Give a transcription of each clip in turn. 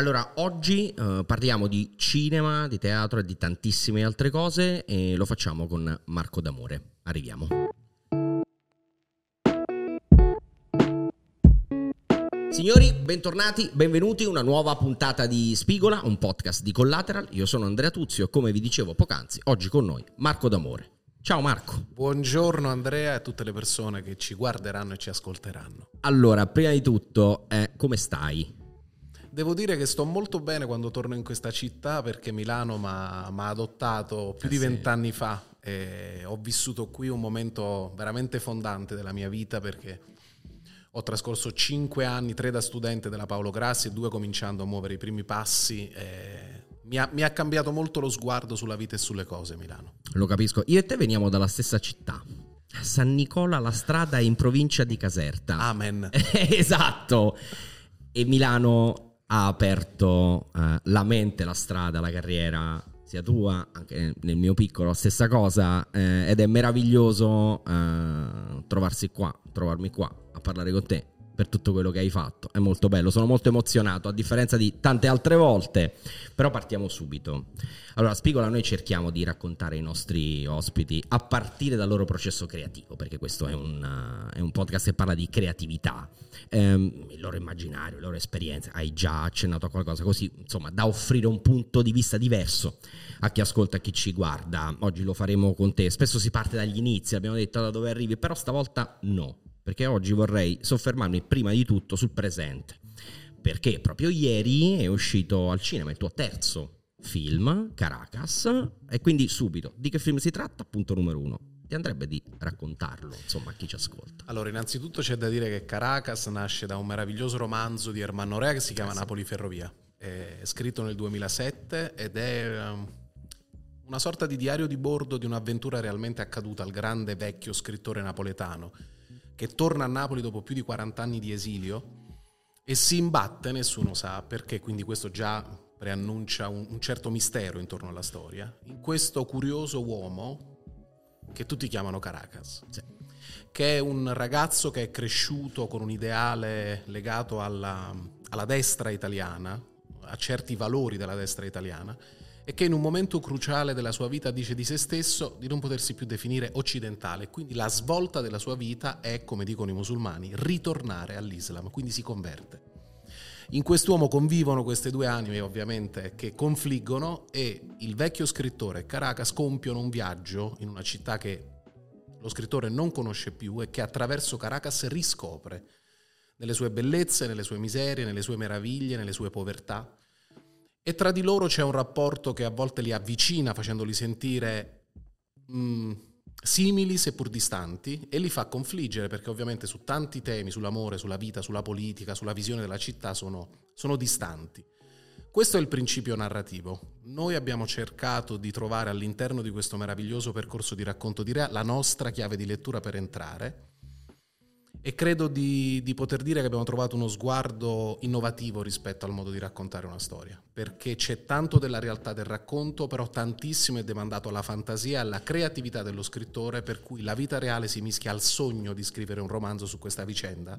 Allora, oggi eh, parliamo di cinema, di teatro e di tantissime altre cose e lo facciamo con Marco D'Amore. Arriviamo. Signori, bentornati, benvenuti a una nuova puntata di Spigola, un podcast di Collateral. Io sono Andrea Tuzio e come vi dicevo poc'anzi, oggi con noi Marco D'Amore. Ciao Marco. Buongiorno Andrea e a tutte le persone che ci guarderanno e ci ascolteranno. Allora, prima di tutto, eh, come stai? Devo dire che sto molto bene quando torno in questa città perché Milano mi ha adottato più Eh di sì. vent'anni fa e ho vissuto qui un momento veramente fondante della mia vita perché ho trascorso cinque anni, tre da studente della Paolo Grassi e due cominciando a muovere i primi passi. mi, ha, mi ha cambiato molto lo sguardo sulla vita e sulle cose Milano. Lo capisco. Io e te veniamo dalla stessa città. San Nicola la strada è in provincia di Caserta. Amen. esatto. E Milano ha aperto eh, la mente, la strada, la carriera, sia tua, anche nel mio piccolo, stessa cosa. eh, ed è meraviglioso eh, trovarsi qua, trovarmi qua a parlare con te per tutto quello che hai fatto. È molto bello, sono molto emozionato, a differenza di tante altre volte. Però partiamo subito. Allora, Spigola, noi cerchiamo di raccontare ai nostri ospiti a partire dal loro processo creativo, perché questo è un, uh, è un podcast che parla di creatività, ehm, il loro immaginario, le loro esperienze. Hai già accennato a qualcosa così, insomma, da offrire un punto di vista diverso a chi ascolta, a chi ci guarda. Oggi lo faremo con te. Spesso si parte dagli inizi, abbiamo detto da dove arrivi, però stavolta no, perché oggi vorrei soffermarmi prima di tutto sul presente. Perché proprio ieri è uscito al cinema il tuo terzo film, Caracas, e quindi subito, di che film si tratta? Punto numero uno. Ti andrebbe di raccontarlo, insomma, a chi ci ascolta. Allora, innanzitutto c'è da dire che Caracas nasce da un meraviglioso romanzo di Ermanno Rea che si chiama Napoli Ferrovia. È scritto nel 2007 ed è um, una sorta di diario di bordo di un'avventura realmente accaduta al grande vecchio scrittore napoletano che torna a Napoli dopo più di 40 anni di esilio e si imbatte, nessuno sa perché, quindi questo già preannuncia un, un certo mistero intorno alla storia, in questo curioso uomo che tutti chiamano Caracas Sì. che è un ragazzo che è cresciuto con un ideale legato alla, alla destra italiana, a certi valori della destra italiana, e che in un momento cruciale della sua vita dice di se stesso di non potersi più definire occidentale. Quindi la svolta della sua vita è, come dicono i musulmani, ritornare all'Islam, quindi si converte. In quest'uomo convivono queste due anime ovviamente che confliggono e il vecchio scrittore e Caracas compiono un viaggio in una città che lo scrittore non conosce più e che attraverso Caracas riscopre nelle sue bellezze, nelle sue miserie, nelle sue meraviglie, nelle sue povertà. E tra di loro c'è un rapporto che a volte li avvicina facendoli sentire mh, simili seppur distanti e li fa confliggere perché ovviamente su tanti temi, sull'amore, sulla vita, sulla politica, sulla visione della città sono, sono distanti. Questo è il principio narrativo. Noi abbiamo cercato di trovare all'interno di questo meraviglioso percorso di racconto di Rea la nostra chiave di lettura per entrare e credo di, di poter dire che abbiamo trovato uno sguardo innovativo rispetto al modo di raccontare una storia, perché c'è tanto della realtà del racconto, però tantissimo è demandato alla fantasia e alla creatività dello scrittore, per cui la vita reale si mischia al sogno di scrivere un romanzo su questa vicenda,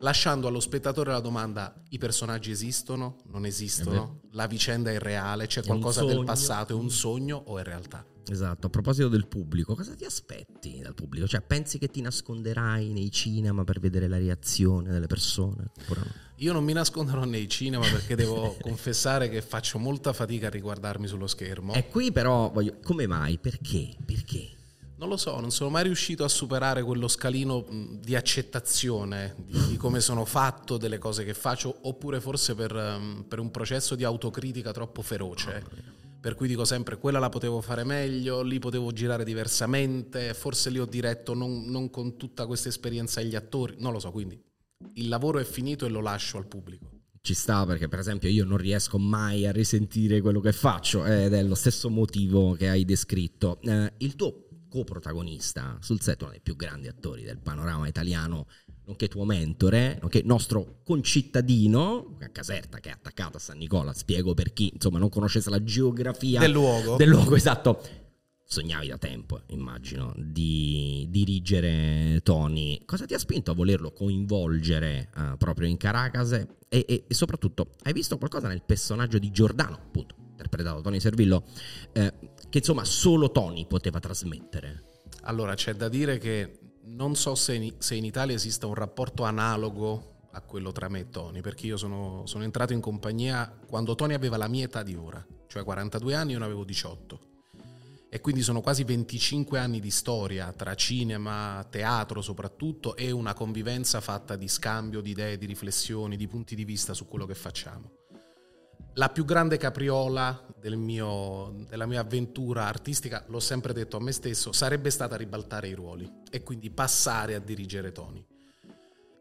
lasciando allo spettatore la domanda i personaggi esistono, non esistono, la vicenda è reale, c'è qualcosa del passato, è un sogno o è realtà? Esatto, a proposito del pubblico, cosa ti aspetti dal pubblico? Cioè, pensi che ti nasconderai nei cinema per vedere la reazione delle persone? Oppure no? Io non mi nasconderò nei cinema perché devo confessare che faccio molta fatica a riguardarmi sullo schermo. E qui però, voglio, come mai? Perché? Perché? Non lo so, non sono mai riuscito a superare quello scalino di accettazione di, come sono fatto, delle cose che faccio, oppure forse per, per un processo di autocritica troppo feroce. Per cui dico sempre, quella la potevo fare meglio, lì potevo girare diversamente, forse lì ho diretto non, non con tutta questa esperienza agli attori, non lo so, quindi il lavoro è finito e lo lascio al pubblico. Ci sta perché, per esempio, io non riesco mai a risentire quello che faccio ed è lo stesso motivo che hai descritto. Eh, il tuo coprotagonista sul set, uno dei più grandi attori del panorama italiano, nonché tuo mentore, nonché nostro concittadino, a Caserta che è attaccato a San Nicola, spiego per chi insomma non conoscesse la geografia Del luogo. del luogo esatto. sognavi da tempo, immagino, di dirigere Tony. Cosa ti ha spinto a volerlo coinvolgere uh, proprio in Caracas? E, e, e, soprattutto, hai visto qualcosa nel personaggio di Giordano, appunto, interpretato Tony Servillo, eh, che insomma solo Tony poteva trasmettere? Allora, c'è da dire che non so se in, se in Italia esista un rapporto analogo a quello tra me e Tony, perché io sono, sono entrato in compagnia quando Tony aveva la mia età di ora, cioè 42 anni io ne avevo 18 e quindi sono quasi 25 anni di storia tra cinema, teatro soprattutto e una convivenza fatta di scambio di idee, di riflessioni, di punti di vista su quello che facciamo. La più grande capriola del mio, della mia avventura artistica, l'ho sempre detto a me stesso, sarebbe stata ribaltare i ruoli e quindi passare a dirigere Tony.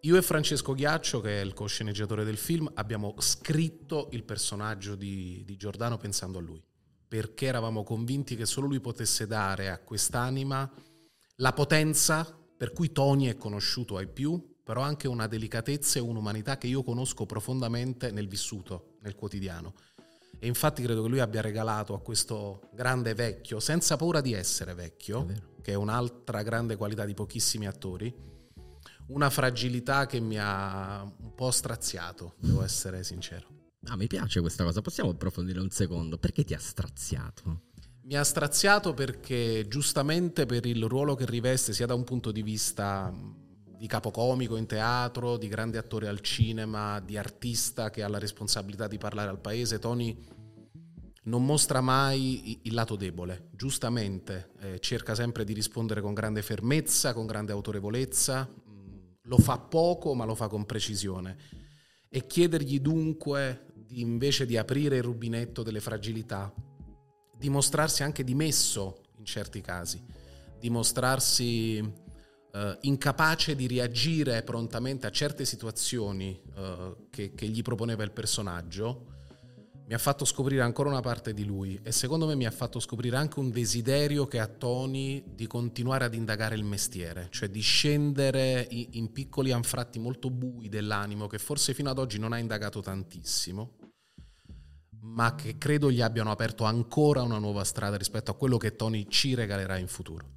Io e Francesco Ghiaccio, che è il co-sceneggiatore del film, abbiamo scritto il personaggio di, di Giordano pensando a lui perché eravamo convinti che solo lui potesse dare a quest'anima la potenza per cui Tony è conosciuto ai più, però anche una delicatezza e un'umanità che io conosco profondamente nel vissuto, nel quotidiano. E infatti credo che lui abbia regalato a questo grande vecchio, senza paura di essere vecchio, è che è un'altra grande qualità di pochissimi attori, una fragilità che mi ha un po' straziato, devo essere sincero. Ah, mi piace questa cosa. Possiamo approfondire un secondo? Perché ti ha straziato? Mi ha straziato perché giustamente per il ruolo che riveste sia da un punto di vista di capocomico in teatro, di grande attore al cinema, di artista che ha la responsabilità di parlare al paese, Tony non mostra mai il lato debole, giustamente eh, cerca sempre di rispondere con grande fermezza, con grande autorevolezza, lo fa poco ma lo fa con precisione. E chiedergli dunque di, invece di aprire il rubinetto delle fragilità, di mostrarsi anche dimesso in certi casi, di mostrarsi eh, incapace di reagire prontamente a certe situazioni eh, che, che gli proponeva il personaggio, mi ha fatto scoprire ancora una parte di lui e secondo me mi ha fatto scoprire anche un desiderio che ha Tony di continuare ad indagare il mestiere, cioè di scendere in piccoli anfratti molto bui dell'animo che forse fino ad oggi non ha indagato tantissimo, ma che credo gli abbiano aperto ancora una nuova strada rispetto a quello che Tony ci regalerà in futuro.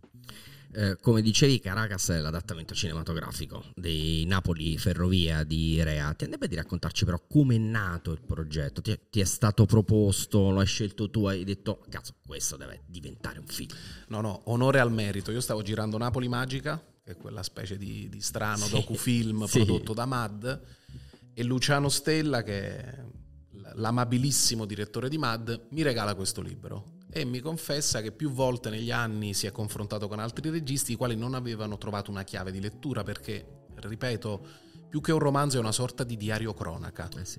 Eh, come dicevi, Caracas è l'adattamento cinematografico dei Napoli Ferrovia di Rea. Ti andrebbe di raccontarci però come è nato il progetto? Ti è, ti è, stato proposto, lo hai scelto tu, hai detto, cazzo, questo deve diventare un film. No, no, onore al merito. Io stavo girando Napoli Magica, che è quella specie di, di strano sì, docufilm sì. prodotto da MAD, e Luciano Stella, che è l'amabilissimo direttore di MAD, mi regala questo libro e mi confessa che più volte negli anni si è confrontato con altri registi i quali non avevano trovato una chiave di lettura perché, ripeto, più che un romanzo è una sorta di diario cronaca. Eh sì.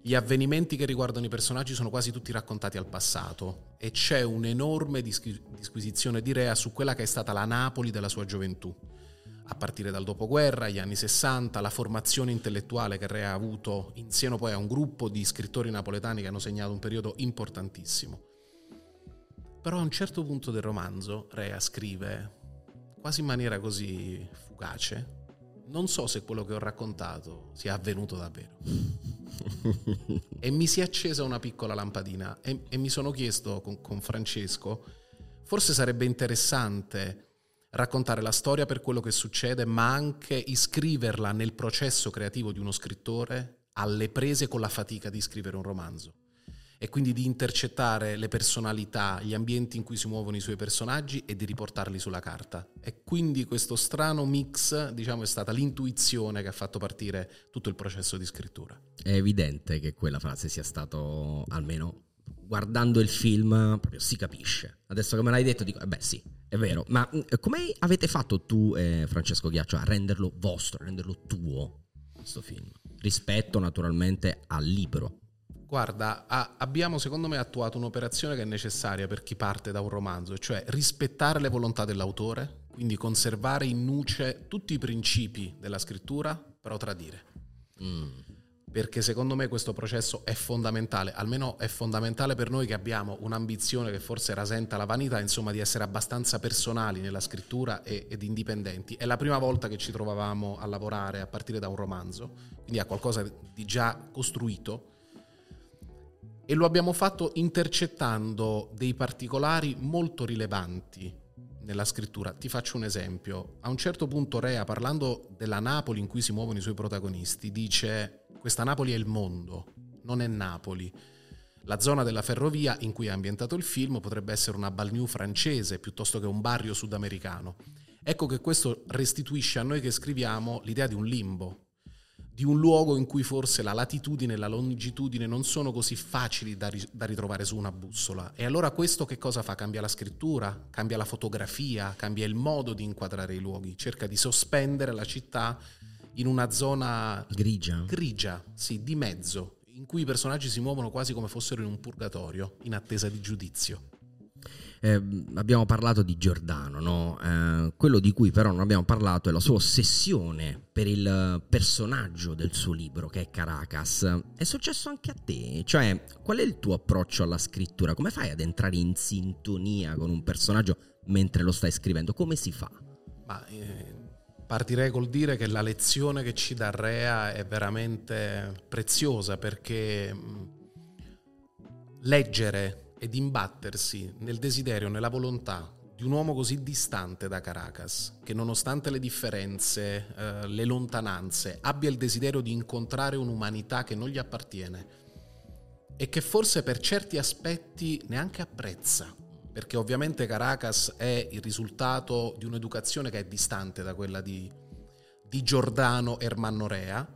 Gli avvenimenti che riguardano i personaggi sono quasi tutti raccontati al passato e c'è un'enorme disquisizione di Rea su quella che è stata la Napoli della sua gioventù, a partire dal dopoguerra, gli anni 60, la formazione intellettuale che Rea ha avuto insieme poi a un gruppo di scrittori napoletani che hanno segnato un periodo importantissimo. Però a un certo punto del romanzo Rea scrive, quasi in maniera così fugace, non so se quello che ho raccontato sia avvenuto davvero. e mi si è accesa una piccola lampadina e, e mi sono chiesto con, con Francesco, forse sarebbe interessante raccontare la storia per quello che succede, ma anche iscriverla nel processo creativo di uno scrittore alle prese con la fatica di scrivere un romanzo e quindi di intercettare le personalità, gli ambienti in cui si muovono i suoi personaggi e di riportarli sulla carta. E quindi questo strano mix, diciamo, è stata l'intuizione che ha fatto partire tutto il processo di scrittura. È evidente che quella frase sia stato, almeno guardando il film, proprio si capisce. Adesso che me l'hai detto dico, eh beh sì, è vero. Ma mm, come avete fatto tu e Francesco Ghiaccio a renderlo vostro, a renderlo tuo, questo film? Rispetto naturalmente al libro. Guarda, a, abbiamo secondo me attuato un'operazione che è necessaria per chi parte da un romanzo, cioè rispettare le volontà dell'autore, quindi conservare in nuce tutti i principi della scrittura, però tradire. Mm. Perché secondo me questo processo è fondamentale, almeno è fondamentale per noi che abbiamo un'ambizione che forse rasenta la vanità, insomma, di essere abbastanza personali nella scrittura e, ed indipendenti. È la prima volta che ci trovavamo a lavorare a partire da un romanzo, quindi a qualcosa di già costruito E lo abbiamo fatto intercettando dei particolari molto rilevanti nella scrittura. Ti faccio un esempio. A un certo punto Rea, parlando della Napoli in cui si muovono i suoi protagonisti, dice questa Napoli è il mondo, non è Napoli. La zona della ferrovia in cui è ambientato il film potrebbe essere una balnew francese piuttosto che un barrio sudamericano. Ecco che questo restituisce a noi che scriviamo l'idea di un limbo, di un luogo in cui forse la latitudine e la longitudine non sono così facili da, ri- da, ritrovare su una bussola. E allora questo che cosa fa? Cambia la scrittura, cambia la fotografia, cambia il modo di inquadrare i luoghi, cerca di sospendere la città in una zona grigia, grigia sì, di mezzo, in cui i personaggi si muovono quasi come fossero in un purgatorio, in attesa di giudizio. Eh, abbiamo parlato di Giordano, no? eh, quello di cui però non abbiamo parlato è la sua ossessione per il personaggio del suo libro, che è Caracas. È successo anche a te? Cioè, qual è il tuo approccio alla scrittura? Come fai ad entrare in sintonia con un personaggio mentre lo stai scrivendo? Come si fa? Ma, eh, partirei col dire che la lezione che ci dà Rea è veramente preziosa perché mm, leggere ed imbattersi nel desiderio, nella volontà di un uomo così distante da Caracas, che nonostante le differenze, eh, le lontananze, abbia il desiderio di incontrare un'umanità che non gli appartiene e che forse per certi aspetti neanche apprezza, perché ovviamente Caracas è il risultato di un'educazione che è distante da quella di, di Giordano Ermannorea,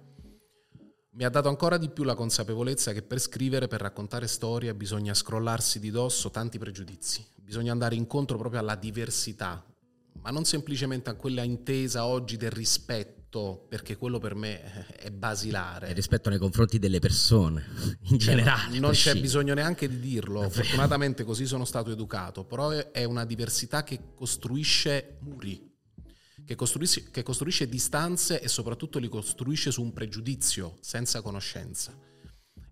mi ha dato ancora di più la consapevolezza che per scrivere, per raccontare storie, bisogna scrollarsi di dosso tanti pregiudizi, bisogna andare incontro proprio alla diversità, ma non semplicemente a quella intesa oggi del rispetto, perché quello per me è basilare. Il rispetto nei confronti delle persone, in cioè, generale. Non c'è bisogno neanche di dirlo, fortunatamente così sono stato educato, però è una diversità che costruisce muri, che costruisce, che costruisce distanze e soprattutto li costruisce su un pregiudizio, senza conoscenza.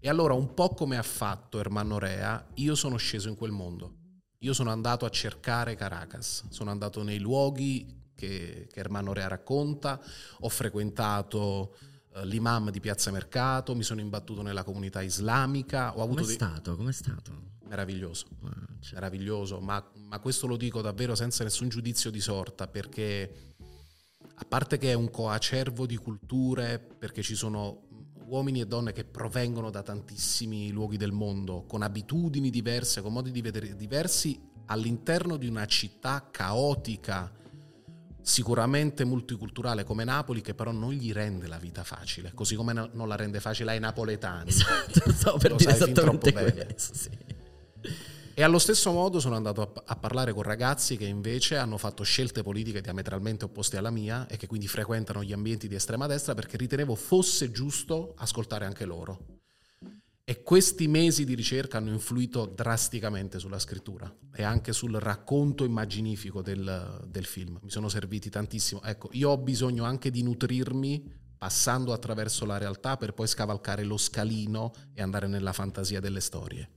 E allora, un po' come ha fatto Ermanno Rea, io sono sceso in quel mondo. Io sono andato a cercare Caracas, sono andato nei luoghi che, che Ermanno Rea racconta, ho frequentato uh, l'imam di Piazza Mercato, mi sono imbattuto nella comunità islamica. Ho avuto Com'è dei... stato? Com'è stato? Meraviglioso, ah, certo. meraviglioso, ma, ma questo lo dico davvero senza nessun giudizio di sorta, perché a parte che è un coacervo di culture, perché ci sono uomini e donne che provengono da tantissimi luoghi del mondo, con abitudini diverse, con modi di vedere diversi, all'interno di una città caotica, sicuramente multiculturale come Napoli, che però non gli rende la vita facile, così come non la rende facile ai napoletani. Esatto, stavo per Lo dire esattamente questo. Sì. E allo stesso modo sono andato a, a, parlare con ragazzi che invece hanno fatto scelte politiche diametralmente opposte alla mia e che quindi frequentano gli ambienti di estrema destra perché ritenevo fosse giusto ascoltare anche loro. E questi mesi di ricerca hanno influito drasticamente sulla scrittura e anche sul racconto immaginifico del, del film. Mi sono serviti tantissimo. Ecco, io ho bisogno anche di nutrirmi passando attraverso la realtà per poi scavalcare lo scalino e andare nella fantasia delle storie.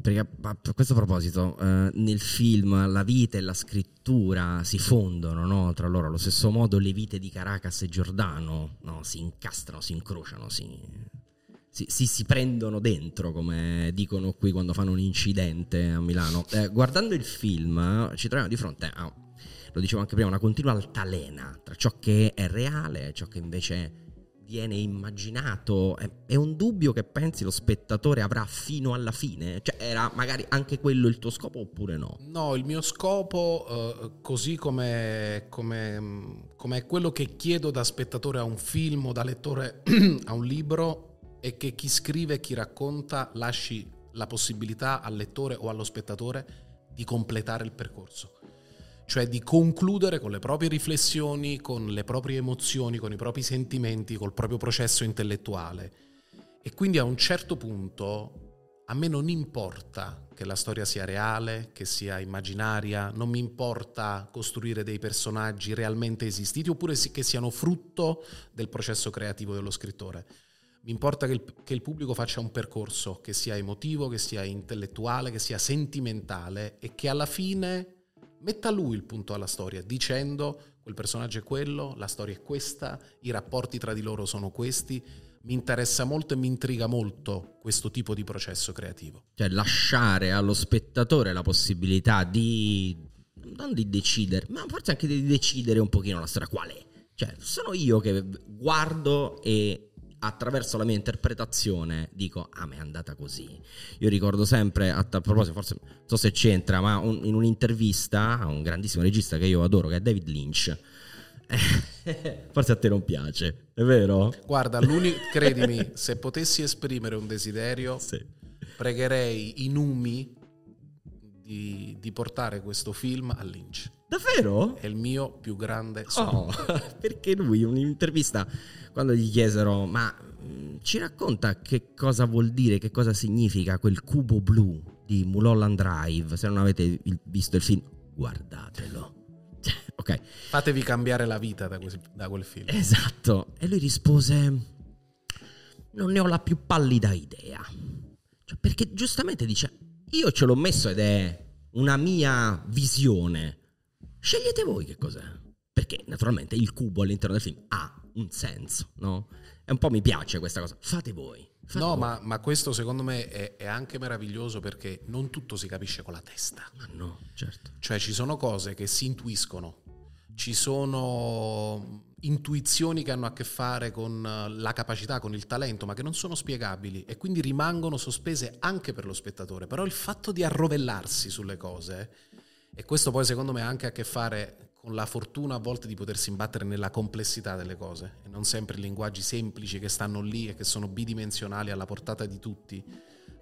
Perché a questo proposito, eh, nel film la vita e la scrittura si fondono no? tra loro, allo stesso modo le vite di Caracas e Giordano no? si incastrano, si incrociano, si, si, si, si, prendono dentro, come dicono qui quando fanno un incidente a Milano. Eh, guardando il film ci troviamo di fronte a, lo dicevo anche prima, una continua altalena tra ciò che è reale e ciò che invece è viene immaginato? È, un dubbio che pensi lo spettatore avrà fino alla fine? Cioè, era magari anche quello il tuo scopo oppure no? No, il mio scopo, uh, così come, come, come, è quello che chiedo da spettatore a un film o da lettore a un libro, è che chi scrive chi racconta lasci la possibilità al lettore o allo spettatore di completare il percorso cioè di concludere con le proprie riflessioni, con le proprie emozioni, con i propri sentimenti, col proprio processo intellettuale. E quindi a un certo punto a me non importa che la storia sia reale, che sia immaginaria, non mi importa costruire dei personaggi realmente esistiti oppure che siano frutto del processo creativo dello scrittore. Mi importa che il, che il, pubblico faccia un percorso che sia emotivo, che sia intellettuale, che sia sentimentale e che alla fine metta lui il punto alla storia, dicendo quel personaggio è quello, la storia è questa, i rapporti tra di loro sono questi, mi interessa molto e mi intriga molto questo tipo di processo creativo. Cioè lasciare allo spettatore la possibilità di non di decidere, ma forse anche di decidere un pochino la storia qual è. Cioè, sono io che guardo e attraverso la mia interpretazione dico, ah, ma è andata così. Io ricordo sempre, a tal proposito, forse non so se c'entra, ma un, in un'intervista a un grandissimo regista che io adoro, che è David Lynch. Forse a te non piace, è vero? Guarda, credimi, se potessi esprimere un desiderio, sì. pregherei i numi di, di, portare questo film a Lynch. Davvero? È il mio più grande sogno. Oh, perché lui, in un'intervista, quando gli chiesero, ma mm, ci racconta che cosa vuol dire, che cosa significa quel cubo blu di Mulholland Drive, se non avete visto il film, guardatelo. ok. Fatevi cambiare la vita da, quel, da quel film. Esatto. E lui rispose, non ne ho la più pallida idea. Cioè, perché giustamente dice, io ce l'ho messo ed è una mia visione. Scegliete voi che cos'è. Perché naturalmente il cubo all'interno del film ha un senso, no? E un po' mi piace questa cosa. Fate voi. Fate no, voi. Ma, ma, questo secondo me è, è, anche meraviglioso perché non tutto si capisce con la testa. Ma no, certo. Cioè ci sono cose che si intuiscono, ci sono intuizioni che hanno a che fare con eh, la capacità, con il talento, ma che non sono spiegabili e quindi rimangono sospese anche per lo spettatore. Però il fatto di arrovellarsi sulle cose, e questo poi secondo me ha anche a che fare con la fortuna a volte di potersi imbattere nella complessità delle cose e non sempre linguaggi semplici che stanno lì e che sono bidimensionali alla portata di tutti,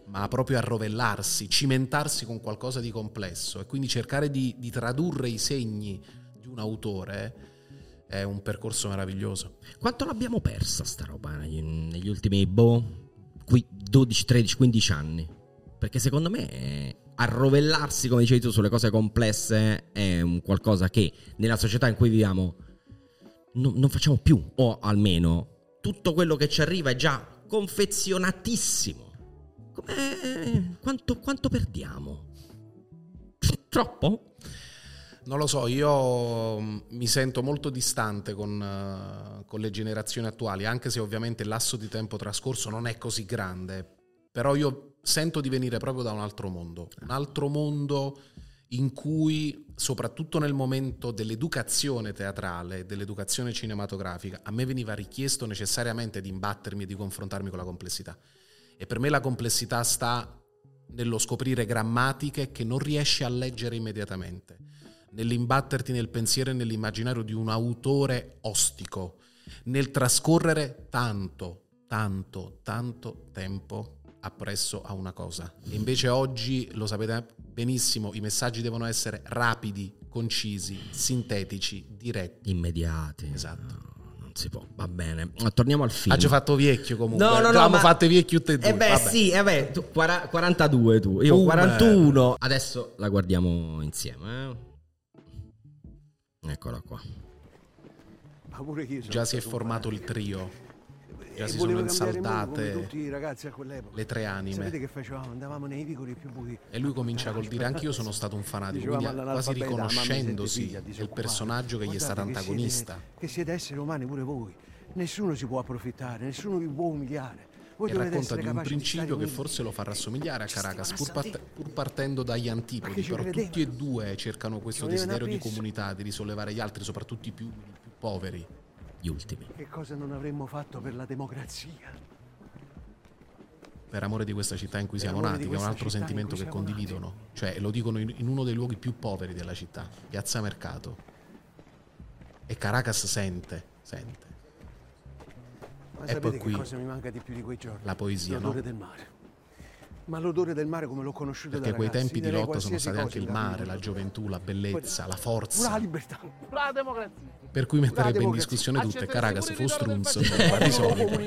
ma proprio arrovellarsi, cimentarsi con qualcosa di complesso e quindi cercare di, di tradurre i segni di un autore è un percorso meraviglioso. Quanto l'abbiamo persa sta roba negli ultimi boh, 12, 13, 15 anni? Perché secondo me arrovellarsi, come dicevi tu, sulle cose complesse è un qualcosa che nella società in cui viviamo no, non facciamo più, o almeno tutto quello che ci arriva è già confezionatissimo. Come... Quanto, quanto perdiamo? Troppo? Non lo so, io mi sento molto distante con, con, le generazioni attuali, anche se ovviamente il lasso di tempo trascorso non è così grande, però io sento di venire proprio da un altro mondo, un altro mondo in cui, soprattutto nel momento dell'educazione teatrale, dell'educazione cinematografica, a me veniva richiesto necessariamente di imbattermi e di confrontarmi con la complessità. E per me la complessità sta nello scoprire grammatiche che non riesci a leggere immediatamente nell'imbatterti nel pensiero e nell'immaginario di un autore ostico, nel trascorrere tanto, tanto, tanto tempo appresso a una cosa. E invece oggi, lo sapete benissimo, i messaggi devono essere rapidi, concisi, sintetici, diretti. Immediati. Esatto si può, va bene. Torniamo al film. Ha già fatto vecchio comunque. No, no, no. Abbiamo fatto vecchio tutte e due. Eh beh, vabbè. sì, eh beh, tu, 42 tu, io uh, 41. Adesso la guardiamo insieme, eh. Eccola qua. Già si è formato il trio. Già si sono insaldate le tre anime. E lui comincia col dire anche io sono stato un fanatico, quindi quasi riconoscendosi del personaggio che gli è stato antagonista. Che siete esseri umani pure voi. Nessuno si può approfittare, nessuno vi può umiliare. Voi e racconta di un principio che forse lo fa rassomigliare a Caracas, pur, part- pur partendo dagli antipodi, però tutti e due cercano questo desiderio di comunità, di risollevare gli altri, soprattutto i più, i più poveri. Gli ultimi. Che cosa non avremmo fatto per la democrazia? per amore di questa città in cui siamo nati, che è un altro sentimento che condividono. Nati. Cioè, lo dicono in, in, uno dei luoghi più poveri della città, Piazza Mercato. E Caracas sente, sente. Ma e poi qui cosa mi manca di più di quei giorni? La poesia, l'odore no? del mare. Ma l'odore del mare come l'ho conosciuto Perché quei tempi di lotta sono stati anche il mare, la gioventù, la bellezza, la forza. La libertà. La democrazia. Per cui metterebbe in discussione tutto e Caracas fu Strunz, di solito,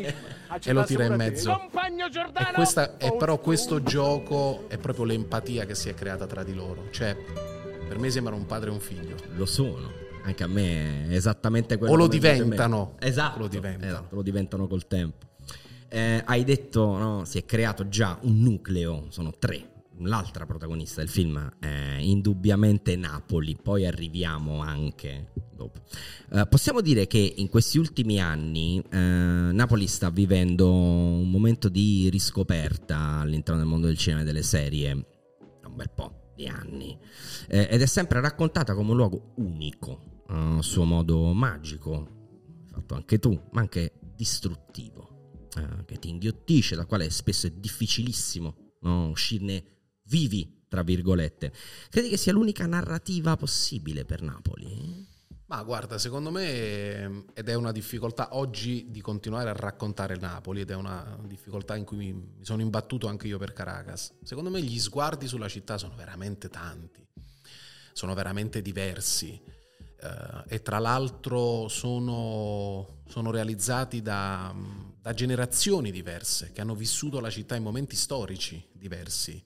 e lo tira in mezzo. E questa, è però questo gioco è proprio l'empatia che si è creata tra di loro. Cioè, per me sembrano un padre e un figlio. Lo sono anche a me è esattamente quello. O lo diventano. Esatto lo, diventano. esatto, lo diventano col tempo. Eh, hai detto, no, si è creato già un nucleo, sono tre l'altra protagonista del film è indubbiamente Napoli, poi arriviamo anche dopo. Uh, possiamo dire che in questi ultimi anni uh, Napoli sta vivendo un momento di riscoperta all'interno del mondo del cinema e delle serie, un bel po' di anni, eh, ed è sempre raccontata come un luogo unico, a suo modo magico, fatto anche tu, ma anche distruttivo, uh, che ti inghiottisce, da quale spesso è difficilissimo no? uscirne vivi, tra virgolette. Credi che sia l'unica narrativa possibile per Napoli? Ma guarda, secondo me, ed è una difficoltà oggi di continuare a raccontare Napoli, ed è una difficoltà in cui mi, sono imbattuto anche io per Caracas. Secondo me gli sguardi sulla città sono veramente tanti, sono veramente diversi. Uh, e tra l'altro sono, sono realizzati da, da generazioni diverse che hanno vissuto la città in momenti storici diversi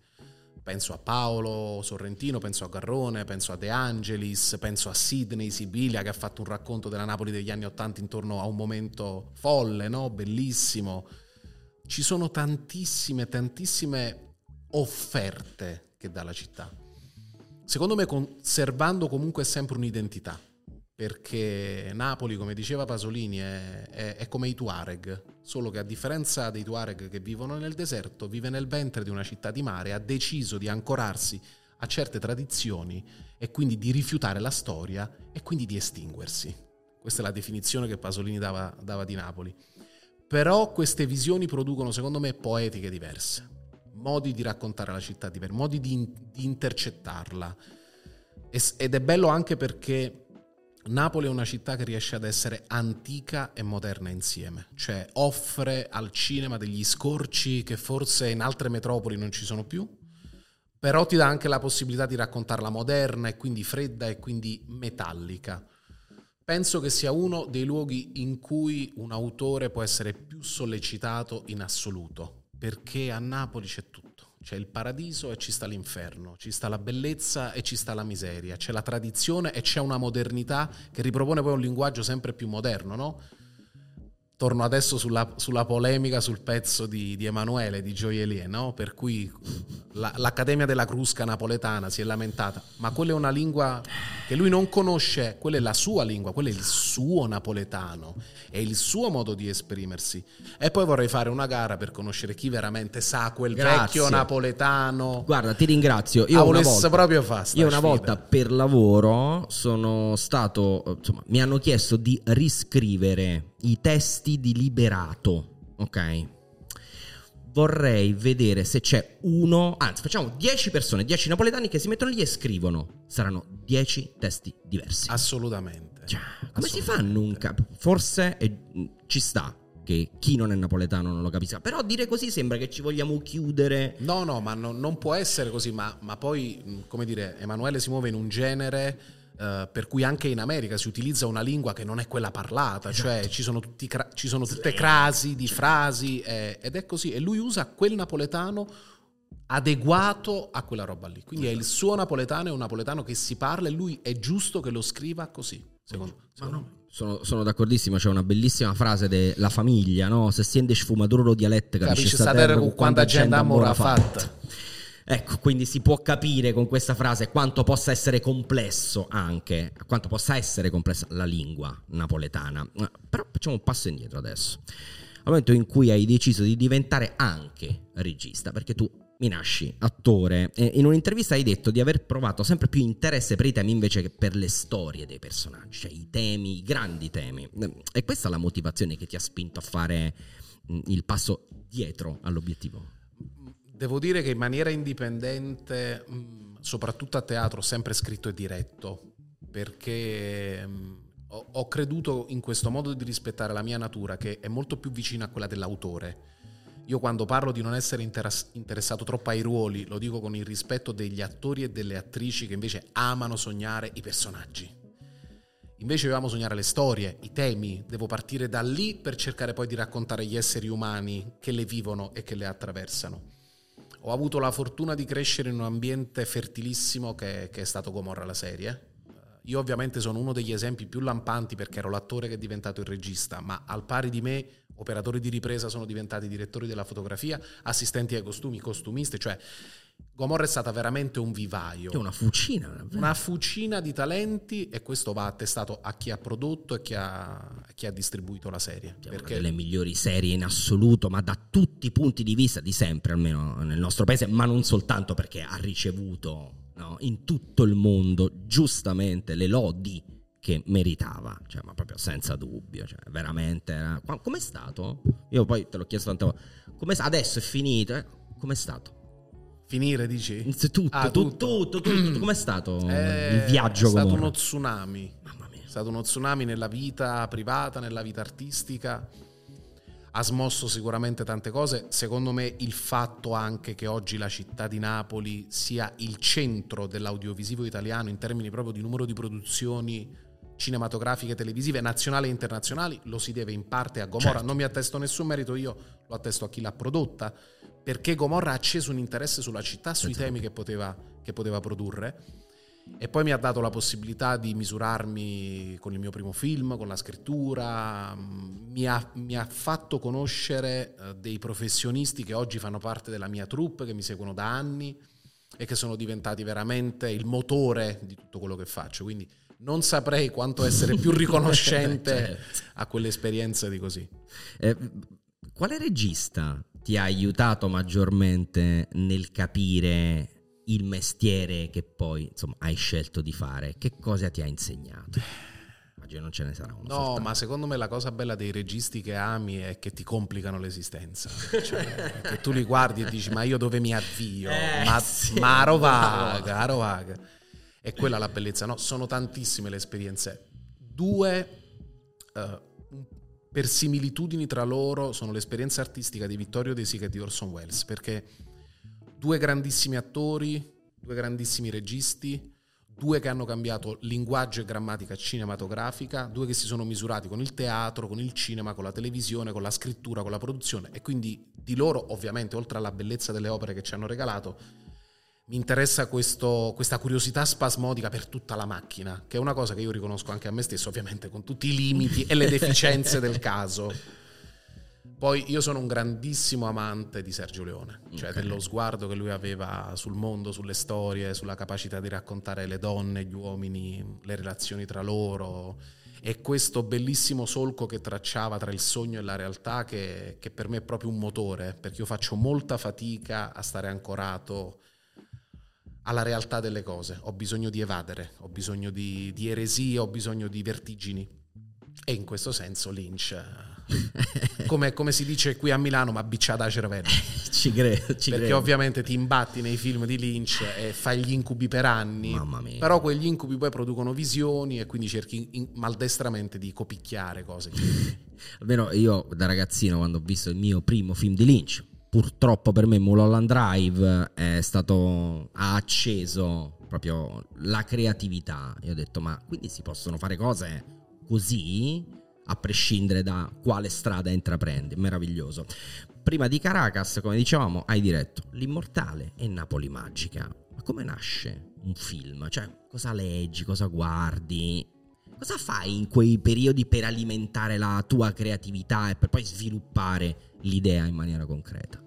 Penso a Paolo Sorrentino, penso a Garrone, penso a De Angelis, penso a Sidney Sibilia che ha fatto un racconto della Napoli degli anni Ottanta intorno a un momento folle, no? bellissimo. Ci sono tantissime, tantissime offerte che dà la città. Secondo me conservando comunque sempre un'identità perché Napoli, come diceva Pasolini, è, è, è, come i Tuareg, solo che a differenza dei Tuareg che vivono nel deserto, vive nel ventre di una città di mare, ha deciso di ancorarsi a certe tradizioni e quindi di rifiutare la storia e quindi di estinguersi. Questa è la definizione che Pasolini dava, dava di Napoli. Però queste visioni producono, secondo me, poetiche diverse, modi di raccontare la città diversi, modi di, di intercettarla. Ed è bello anche perché Napoli è una città che riesce ad essere antica e moderna insieme, cioè offre al cinema degli scorci che forse in altre metropoli non ci sono più, però ti dà anche la possibilità di raccontarla moderna e quindi fredda e quindi metallica. Penso che sia uno dei luoghi in cui un autore può essere più sollecitato in assoluto, perché a Napoli c'è tutto c'è il paradiso e ci sta l'inferno, ci sta la bellezza e ci sta la miseria, c'è la tradizione e c'è una modernità che ripropone poi un linguaggio sempre più moderno, no? Torno adesso sulla, sulla, polemica sul pezzo di, di Emanuele, di Gioielie, no? per cui la, l'Accademia della Crusca napoletana si è lamentata, ma quella è una lingua che lui non conosce, quella è la sua lingua, quello è il suo napoletano, è il suo modo di esprimersi. E poi vorrei fare una gara per conoscere chi veramente sa quel Grazie. vecchio napoletano. Guarda, ti ringrazio. Io una volta, proprio fa io una volta per lavoro sono stato, insomma, mi hanno chiesto di riscrivere i testi di Liberato, ok? Vorrei vedere se c'è uno, anzi facciamo 10 persone, 10 napoletani che si mettono lì e scrivono. Saranno 10 testi diversi. Assolutamente. Cioè, come Assolutamente. si fa a non cap- Forse è, ci sta che chi non è napoletano non lo capisca. Però dire così sembra che ci vogliamo chiudere. No, no, ma no, non può essere così. Ma, ma, poi, come dire, Emanuele si muove in un genere Uh, per cui anche in America si utilizza una lingua che non è quella parlata, cioè esatto. cioè ci sono, cra- ci sono tutte crasi di frasi eh, ed è così. E lui usa quel napoletano adeguato a quella roba lì. Quindi esatto. è il esatto. suo napoletano, è un napoletano che si parla e lui è giusto che lo scriva così, secondo, secondo no. me. Sono, sono, d'accordissimo, c'è una bellissima frase della famiglia, no? Se siende sfumatura dialettica, capisce sta terra con quanta gente amore ha fatto. Ecco, quindi si può capire con questa frase quanto possa essere complesso anche, quanto possa essere complessa la lingua napoletana. Però facciamo un passo indietro adesso. Al momento in cui hai deciso di diventare anche regista, perché tu mi nasci attore, in un'intervista hai detto di aver provato sempre più interesse per i temi invece che per le storie dei personaggi, cioè i temi, i grandi temi. E questa è la motivazione che ti ha spinto a fare il passo dietro all'obiettivo? Devo dire che in maniera indipendente, soprattutto a teatro, ho sempre scritto e diretto, perché ho creduto in questo modo di rispettare la mia natura, che è molto più vicina a quella dell'autore. Io quando parlo di non essere interessato troppo ai ruoli, lo dico con il rispetto degli attori e delle attrici che invece amano sognare i personaggi. Invece dobbiamo sognare le storie, i temi, devo partire da lì per cercare poi di raccontare gli esseri umani che le vivono e che le attraversano ho avuto la fortuna di crescere in un ambiente fertilissimo che, che è stato Gomorra la serie. Io ovviamente sono uno degli esempi più lampanti perché ero l'attore che è diventato il regista, ma al pari di me operatori di ripresa sono diventati direttori della fotografia, assistenti ai costumi, costumisti, cioè Gomorra è stata veramente un vivaio. È una fucina. Davvero. Una fucina di talenti e questo va attestato a chi ha prodotto e chi ha, a chi ha distribuito la serie. È perché una delle migliori serie in assoluto, ma da tutti i punti di vista, di sempre almeno nel nostro paese, ma non soltanto perché ha ricevuto no, in tutto il mondo giustamente le lodi che meritava, cioè, ma proprio senza dubbio, cioè, veramente. Era... Com'è stato? Io poi te l'ho chiesto tante volte. Com'è... Adesso è finito, eh? com'è stato? Finire, dici? Tutto, Ah, tutto, tutto. tutto, tutto. Com'è stato Eh, il viaggio È stato uno tsunami. Mamma mia. È stato uno tsunami nella vita privata, nella vita artistica. Ha smosso sicuramente tante cose. Secondo me il fatto anche che oggi la città di Napoli sia il centro dell'audiovisivo italiano in termini proprio di numero di produzioni cinematografiche, televisive, nazionali e internazionali, lo si deve in parte a Gomorra. Certo. Non mi attesto nessun merito io, lo attesto a chi l'ha prodotta, perché Gomorra ha acceso un interesse sulla città, sui Esatto. temi che poteva, che poteva produrre. E poi mi ha dato la possibilità di misurarmi con il mio primo film, con la scrittura, mm, mi ha, mi ha fatto conoscere eh, dei professionisti che oggi fanno parte della mia troupe, che mi seguono da anni e che sono diventati veramente il motore di tutto quello che faccio. Quindi non saprei quanto essere più riconoscente Certo. a quelle esperienze di così. Eh, quale regista ti ha aiutato maggiormente nel capire il mestiere che poi insomma, hai scelto di fare? Che cosa ti ha insegnato? Immagino non ce ne sarà uno. No, soltanto. ma secondo me la cosa bella dei registi che ami è che ti complicano l'esistenza. Cioè, che tu li guardi e dici, ma io dove mi avvio? Eh, ma, sì. ma aro vaga, E quella la bellezza. No, sono tantissime le esperienze. Due, eh, per similitudini tra loro, sono l'esperienza artistica di Vittorio De Sica e di Orson Welles, perché due grandissimi attori, due grandissimi registi, due che hanno cambiato linguaggio e grammatica cinematografica, due che si sono misurati con il teatro, con il cinema, con la televisione, con la scrittura, con la produzione e quindi di loro ovviamente oltre alla bellezza delle opere che ci hanno regalato mi interessa questo- questa curiosità spasmodica per tutta la macchina, che è una cosa che io riconosco anche a me stesso, ovviamente con tutti i limiti e le deficienze del caso. Poi io sono un grandissimo amante di Sergio Leone, cioè Ok. dello sguardo che lui aveva sul mondo, sulle storie, sulla capacità di raccontare le donne, gli uomini, le relazioni tra loro e questo bellissimo solco che tracciava tra il sogno e la realtà che, che per me è proprio un motore, perché io faccio molta fatica a stare ancorato alla realtà delle cose, ho bisogno di evadere, ho bisogno di, di eresie, ho bisogno di vertigini e in questo senso Lynch, eh, come, come si dice qui a Milano, ma bicciata a cervello. ci credo, ci Perché credo. ovviamente ti imbatti nei film di Lynch e fai gli incubi per anni, Mamma mia. però quegli incubi poi producono visioni e quindi cerchi in- maldestramente di copicchiare cose. Almeno io da ragazzino quando ho visto il mio primo film di Lynch, purtroppo per me Mulholland Drive è stato ha acceso proprio la creatività. Io ho detto "Ma quindi si possono fare cose così a prescindere da quale strada intraprendi". Meraviglioso. Prima di Caracas, come dicevamo, hai diretto L'Immortale e Napoli Magica. Ma come nasce un film? Cioè, cosa leggi, cosa guardi? Cosa fai in quei periodi per alimentare la tua creatività e per poi sviluppare l'idea in maniera concreta?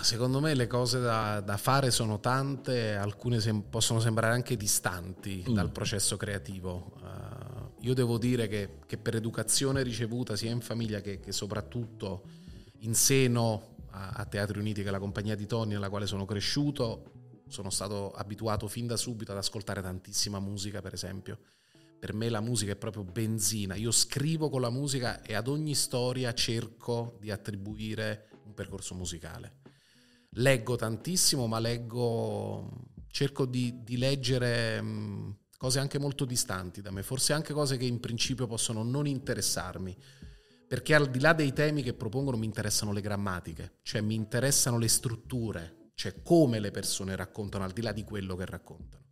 Secondo me le cose da, da fare sono tante, alcune sem- possono sembrare anche distanti Mm. dal processo creativo. Eh, io devo dire che, che per educazione ricevuta sia in famiglia che, che soprattutto in seno a, a Teatri Uniti, che è la compagnia di Tony nella quale sono cresciuto, sono stato abituato fin da subito ad ascoltare tantissima musica, per esempio. Per me la musica è proprio benzina. Io scrivo con la musica e ad ogni storia cerco di attribuire un percorso musicale. Leggo tantissimo, ma leggo. cerco di, di leggere mh, cose anche molto distanti da me, forse anche cose che in principio possono non interessarmi. Perché al di là dei temi che propongono mi interessano le grammatiche, cioè mi interessano le strutture, cioè come le persone raccontano al di là di quello che raccontano.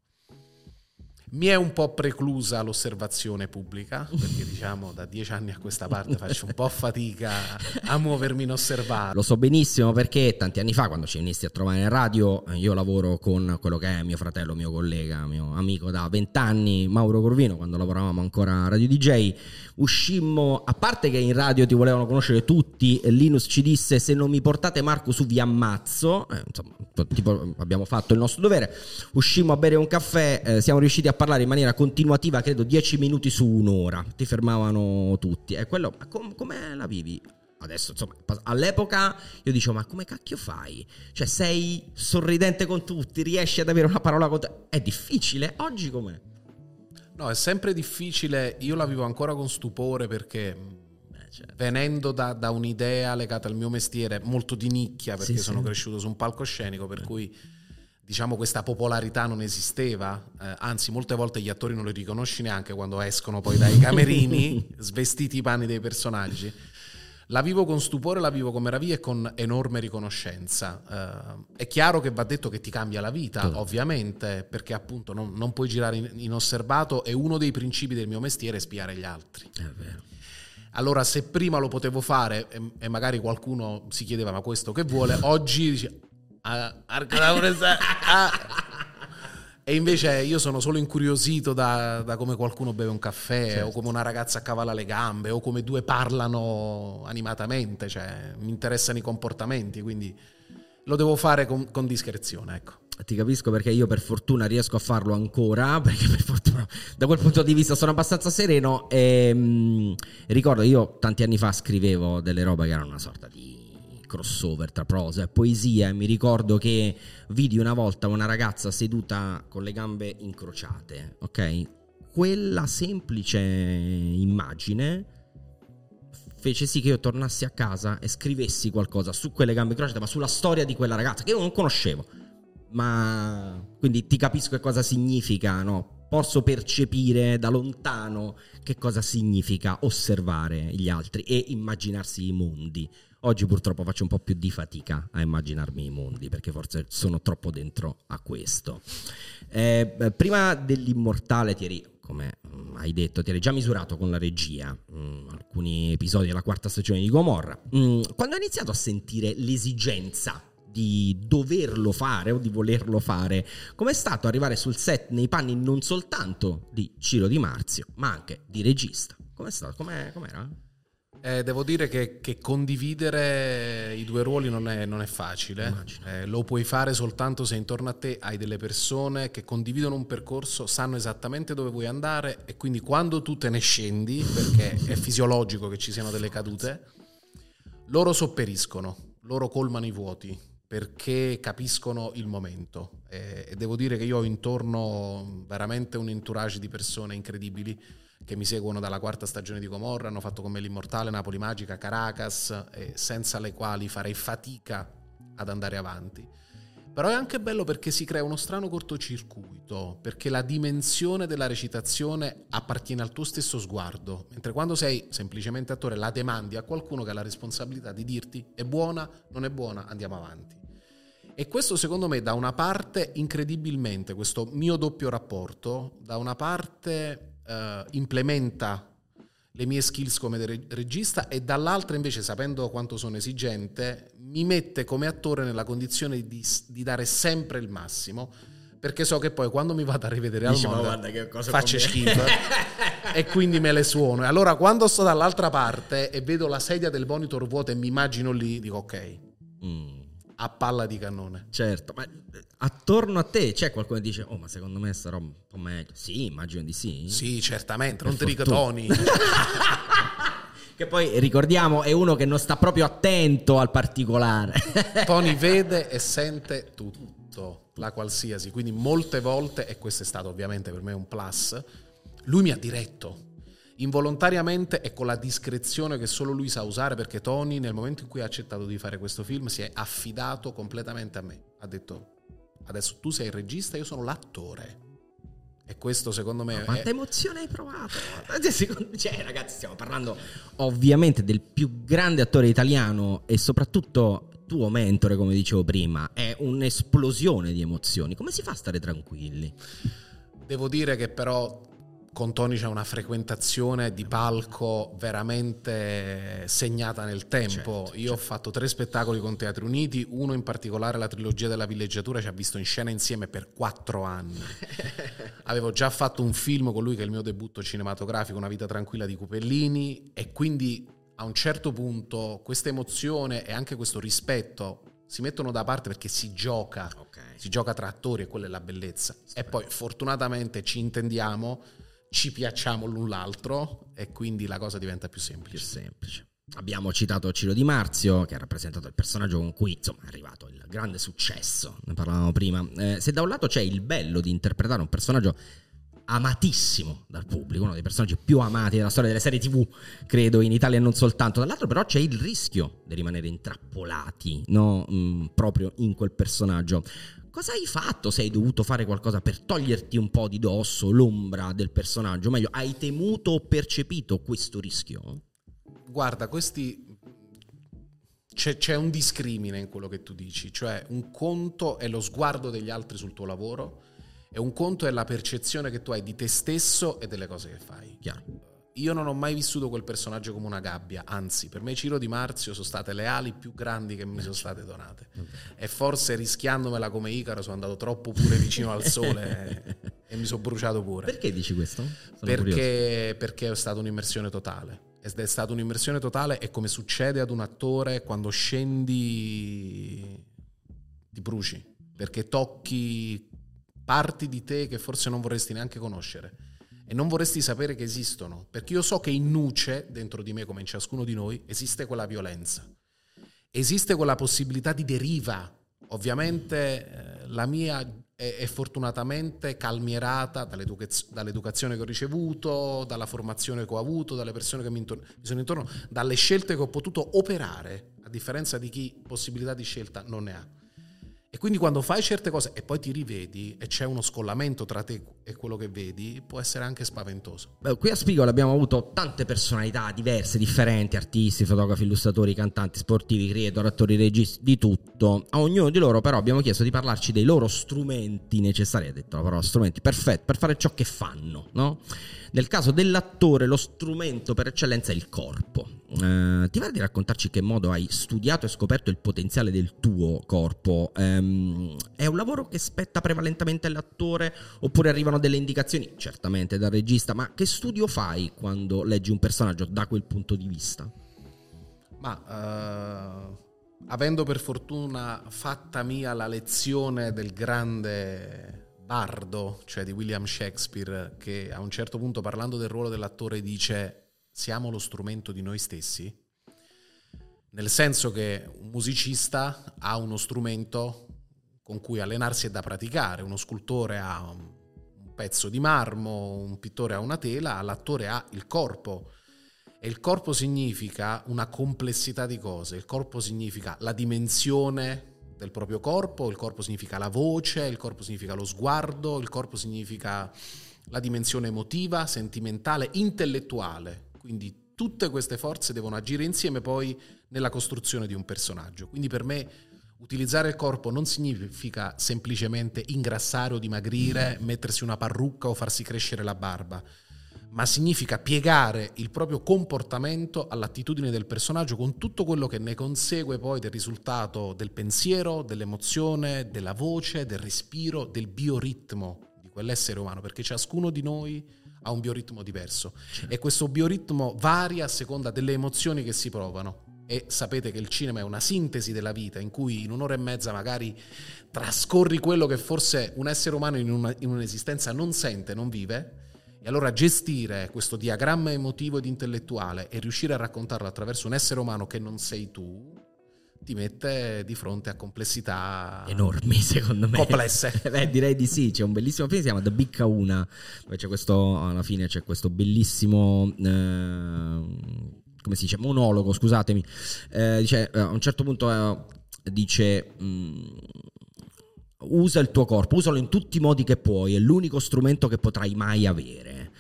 Mi è un po' preclusa l'osservazione pubblica, perché diciamo da dieci anni a questa parte faccio un po' fatica a muovermi inosservato. Lo so benissimo perché tanti anni fa, quando ci venisti a trovare in radio, io lavoro con quello che è mio fratello, mio collega, mio amico da vent'anni, Mauro Corvino, quando lavoravamo ancora a Radio DJ. Uscimmo, a parte che in radio ti volevano conoscere tutti, Linus ci disse se non mi portate Marco su vi ammazzo, eh, insomma, tipo, abbiamo fatto il nostro dovere, uscimmo a bere un caffè, eh, siamo riusciti a parlare in maniera continuativa, credo 10 minuti su un'ora. Ti fermavano tutti. E quello, com- come la vivi? Adesso, insomma, all'epoca io dicevo, ma come cacchio fai? Cioè, sei sorridente con tutti, riesci ad avere una parola con te. È difficile. Oggi com'è? No, è sempre difficile. Io la vivo ancora con stupore perché eh, certo. venendo da, da, un'idea legata al mio mestiere molto di nicchia, perché sì, sono sì. cresciuto su un palcoscenico, per eh. cui diciamo questa popolarità non esisteva, eh, anzi molte volte gli attori non li riconosci neanche quando escono poi dai camerini svestiti i panni dei personaggi. La vivo con stupore, la vivo con meraviglia e con enorme riconoscenza. Uh, è chiaro che va detto che ti cambia la vita, oh. ovviamente, perché appunto non, non puoi girare in, inosservato e uno dei principi del mio mestiere è spiare gli altri. È vero. Allora, se prima lo potevo fare e, e magari qualcuno si chiedeva ma questo che vuole, oggi dice Ah, ah. E invece io sono solo incuriosito da, da come qualcuno beve un caffè, certo. o come una ragazza accavala le gambe, o come due parlano animatamente, cioè mi interessano i comportamenti, quindi lo devo fare con, con discrezione, ecco. Ti capisco perché io per fortuna riesco a farlo ancora, perché per fortuna da quel punto di vista sono abbastanza sereno e mh, mm, ricordo io tanti anni fa scrivevo delle robe che erano una sorta di crossover tra prosa e poesia mi ricordo che vidi una volta una ragazza seduta con le gambe incrociate, ok? Quella semplice immagine fece sì che io tornassi a casa e scrivessi qualcosa su quelle gambe incrociate, ma sulla storia di quella ragazza che io non conoscevo. Ma quindi ti capisco che cosa significa, no? Posso percepire da lontano che cosa significa osservare gli altri e immaginarsi i mondi. Oggi purtroppo faccio un po' più di fatica a immaginarmi i mondi perché forse sono troppo dentro a questo. Eh, prima dell'immortale ti come mm, hai detto, ti eri già misurato con la regia, mh, mm, alcuni episodi della quarta stagione di Gomorra. Mh, mm, quando hai iniziato a sentire l'esigenza di doverlo fare o di volerlo fare, com'è stato arrivare sul set nei panni non soltanto di Ciro Di Marzio, ma anche di regista? Com'è stato? Com'è, com'era? Eh, devo dire che, che, condividere i due ruoli non è, non è facile. Eh, lo puoi fare soltanto se intorno a te hai delle persone che condividono un percorso, sanno esattamente dove vuoi andare e quindi quando tu te ne scendi, perché è fisiologico che ci siano delle cadute, loro sopperiscono, loro colmano i vuoti perché capiscono il momento. Eh, e devo dire che io ho intorno veramente un entourage di persone incredibili che mi seguono dalla quarta stagione di Gomorra, hanno fatto con me l'Immortale, Napoli Magica, Caracas, senza le quali farei fatica ad andare avanti. Però è anche bello perché si crea uno strano cortocircuito, perché la dimensione della recitazione appartiene al tuo stesso sguardo, mentre quando sei semplicemente attore la demandi a qualcuno che ha la responsabilità di dirti è buona, non è buona, andiamo avanti. E questo secondo me da una parte incredibilmente, questo mio doppio rapporto, da una parte uh, implementa le mie skills come regista e dall'altra invece sapendo quanto sono esigente mi mette come attore nella condizione di, di dare sempre il massimo perché so che poi quando mi vado a rivedere al mondo faccio schifo e quindi me le suono. E allora quando sto dall'altra parte e vedo la sedia del monitor vuota e mi immagino lì dico ok mm a palla di cannone. Certo, ma eh, attorno a te c'è qualcuno che dice, oh ma secondo me sarà un po' meglio. Sì, immagino di sì. Sì, certamente, non ti dico Tony. che poi ricordiamo è uno che non sta proprio attento al particolare. Tony vede e sente tutto, la qualsiasi, quindi molte volte, e questo è stato ovviamente per me un plus, lui mi ha diretto involontariamente e con la discrezione che solo lui sa usare perché Tony nel momento in cui ha accettato di fare questo film si è affidato completamente a me. Ha detto adesso tu sei il regista, io sono l'attore. E questo secondo me... Ma quanta è... emozione hai provato? Cioè ragazzi stiamo parlando ovviamente del più grande attore italiano e soprattutto tuo mentore come dicevo prima. È un'esplosione di emozioni. Come si fa a stare tranquilli? Devo dire che però con Tony c'è una frequentazione di palco veramente segnata nel tempo. Certo, Io ho fatto tre spettacoli con Teatri Uniti, uno in particolare, la trilogia della villeggiatura, ci ha visto in scena insieme per quattro anni. Avevo già fatto un film con lui che è il mio debutto cinematografico, Una vita tranquilla di Cupellini, e quindi a un certo punto questa emozione e anche questo rispetto si mettono da parte perché si gioca, Ok. si gioca tra attori e quella è la bellezza. E poi fortunatamente ci intendiamo, ci piacciamo l'un l'altro e quindi la cosa diventa più più semplice. semplice. Abbiamo citato Ciro Di Marzio, che ha rappresentato il personaggio con cui insomma, è arrivato il grande successo, ne parlavamo prima. Eh, se da un lato c'è il bello di interpretare un personaggio amatissimo dal pubblico, uno dei personaggi più amati della storia delle serie TV, credo, in Italia e non soltanto, dall'altro però c'è il rischio di rimanere intrappolati no? Mm, proprio in quel personaggio. Cosa hai fatto se hai dovuto fare qualcosa per toglierti un po' di dosso l'ombra del personaggio? O meglio, hai temuto o percepito questo rischio? Guarda, questi c'è, c'è un discrimine in quello che tu dici, cioè un conto è lo sguardo degli altri sul tuo lavoro e un conto è la percezione che tu hai di te stesso e delle cose che fai. Chiaro. Io non ho mai vissuto quel personaggio come una gabbia, anzi, per me Ciro Di Marzio sono state le ali più grandi che mi sono state donate. E forse rischiandomela come Icaro sono andato troppo pure vicino al sole e, mi sono bruciato pure. Perché dici questo? Perché, perché è stata un'immersione totale. Ed è stata un'immersione totale e come succede ad un attore quando scendi ti bruci, perché tocchi parti di te che forse non vorresti neanche conoscere e non vorresti sapere che esistono, perché io so che in nuce, dentro di me come in ciascuno di noi, esiste quella violenza, esiste quella possibilità di deriva. Ovviamente eh, la mia è, è fortunatamente calmierata dall'educaz- dall'educazione che ho ricevuto, dalla formazione che ho avuto, dalle persone che mi, intor- mi sono intorno, dalle scelte che ho potuto operare, a differenza di chi possibilità di scelta non ne ha. E quindi quando fai certe cose e poi ti rivedi e c'è uno scollamento tra te e quello che vedi, può essere anche spaventoso. Beh, qui a Spigolo abbiamo avuto tante personalità diverse, differenti, artisti, fotografi, illustratori, cantanti, sportivi, creator, attori, registi, di tutto. A ognuno di loro però abbiamo chiesto di parlarci dei loro strumenti necessari, ha detto la parola strumenti, perfetti, per fare ciò che fanno, no? Nel caso dell'attore lo strumento per eccellenza è il corpo. Eh, ti va di raccontarci in che modo hai studiato e scoperto il potenziale del tuo corpo? Ehm, è un lavoro che spetta prevalentemente all'attore oppure arrivano delle indicazioni? Certamente dal regista, ma che studio fai quando leggi un personaggio da quel punto di vista? Ma eh, avendo per fortuna fatta mia la lezione del grande bardo, cioè di William Shakespeare, che a un certo punto parlando del ruolo dell'attore dice siamo lo strumento di noi stessi, nel senso che un musicista ha uno strumento con cui allenarsi e da praticare, uno scultore ha un pezzo di marmo, un pittore ha una tela, l'attore ha il corpo. E il corpo significa una complessità di cose, il corpo significa la dimensione del proprio corpo, il corpo significa la voce, il corpo significa lo sguardo, il corpo significa la dimensione emotiva, sentimentale, intellettuale. Quindi tutte queste forze devono agire insieme poi nella costruzione di un personaggio. Quindi per me utilizzare il corpo non significa semplicemente ingrassare o dimagrire, mettersi una parrucca o farsi crescere la barba, ma significa piegare il proprio comportamento all'attitudine del personaggio con tutto quello che ne consegue poi del risultato del pensiero, dell'emozione, della voce, del respiro, del bioritmo di quell'essere umano, perché ciascuno di noi ha un bioritmo diverso e questo bioritmo varia a seconda delle emozioni che si provano. E sapete che il cinema è una sintesi della vita in cui in un'ora e mezza magari trascorri quello che forse un essere umano in, una, in un'esistenza non sente, non vive. E allora gestire questo diagramma emotivo ed intellettuale e riuscire a raccontarlo attraverso un essere umano che non sei tu, ti mette di fronte a complessità Enormi, secondo me. Complesse. Beh, direi di sì. C'è un bellissimo film, si chiama The Big Una. Dove c'è questo, alla fine c'è questo bellissimo. eh, come si dice? Monologo, scusatemi. Eh, dice, eh, a un certo punto eh, dice. mm, usa il tuo corpo, usalo in tutti i modi che puoi, è l'unico strumento che potrai mai avere.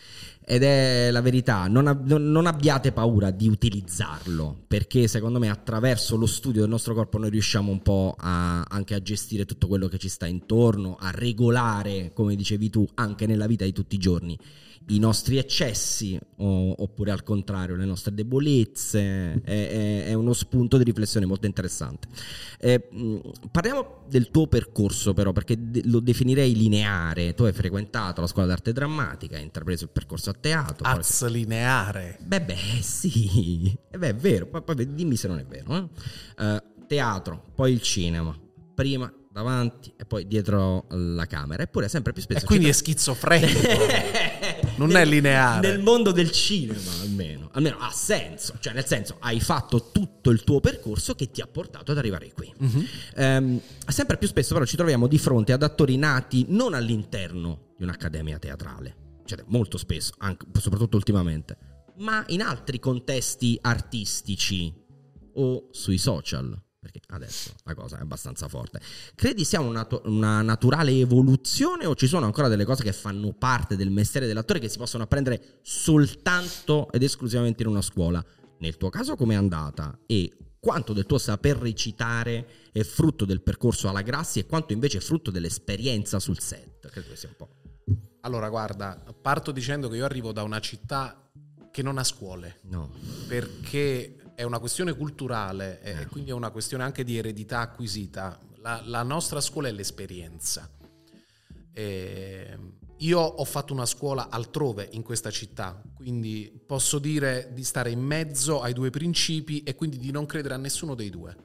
ed è la verità, non, ab- non abbiate paura di utilizzarlo, perché secondo me attraverso lo studio del nostro corpo noi riusciamo un po' a- anche a gestire tutto quello che ci sta intorno, a regolare, come dicevi tu, anche nella vita di tutti i giorni i nostri eccessi o- oppure al contrario le nostre debolezze è, è- è uno spunto di riflessione molto interessante Eh, parliamo del tuo percorso però perché lo definirei lineare tu hai frequentato la scuola d'arte drammatica hai intrapreso il percorso a teatro Az lineare. Beh, beh, sì, Eh beh, è vero, poi, poi dimmi se non è vero. eh. Eh, teatro, poi il cinema, prima davanti e poi dietro la camera, eppure sempre più spesso... E quindi è schizofrenico. non Nel- è lineare. Nel mondo del cinema, almeno. Almeno ha senso. Cioè, nel senso, hai fatto tutto il tuo percorso che ti ha portato ad arrivare qui. Mhm. Ehm, sempre più spesso, però, ci troviamo di fronte ad attori nati non all'interno di un'accademia teatrale. Cioè, molto spesso, anche, soprattutto ultimamente, ma in altri contesti artistici o sui social. Perché adesso la cosa è abbastanza forte. Credi sia una, una naturale evoluzione o ci sono ancora delle cose che fanno parte del mestiere dell'attore che si possono apprendere soltanto ed esclusivamente in una scuola? Nel tuo caso com'è andata? E quanto del tuo saper recitare è frutto del percorso alla Grassi e quanto invece è frutto dell'esperienza sul set? Credo che sia un po'. Allora, guarda, parto dicendo che io arrivo da una città che non ha scuole, No. perché è una questione culturale e quindi è una questione anche di eredità acquisita. La, la nostra scuola è l'esperienza. E io ho fatto una scuola altrove in questa città, quindi posso dire di stare in mezzo ai due principi e quindi di non credere a nessuno dei due.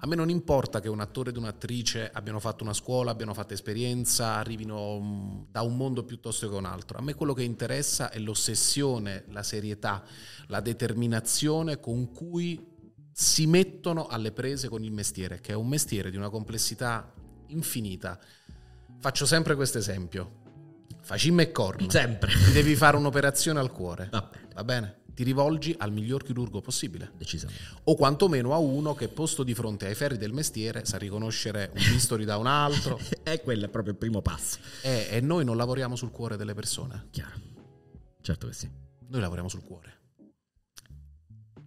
A me non importa che un attore ed un'attrice abbiano fatto una scuola, abbiano fatto esperienza, arrivino da un mondo piuttosto che un altro. A me quello che interessa è l'ossessione, la serietà, la determinazione con cui si mettono alle prese con il mestiere, che è un mestiere di una complessità infinita. Faccio sempre questo esempio. Facimmo e corno. Sempre. Ti devi fare un'operazione al cuore. Va bene. Va bene? Ti rivolgi al miglior chirurgo possibile Decisamente. o quantomeno a uno che posto di fronte ai ferri del mestiere sa riconoscere un bisturi da un altro e quello è proprio il primo passo. e, e noi non lavoriamo sul cuore delle persone, Chiaro. Certo che sì. noi lavoriamo sul cuore.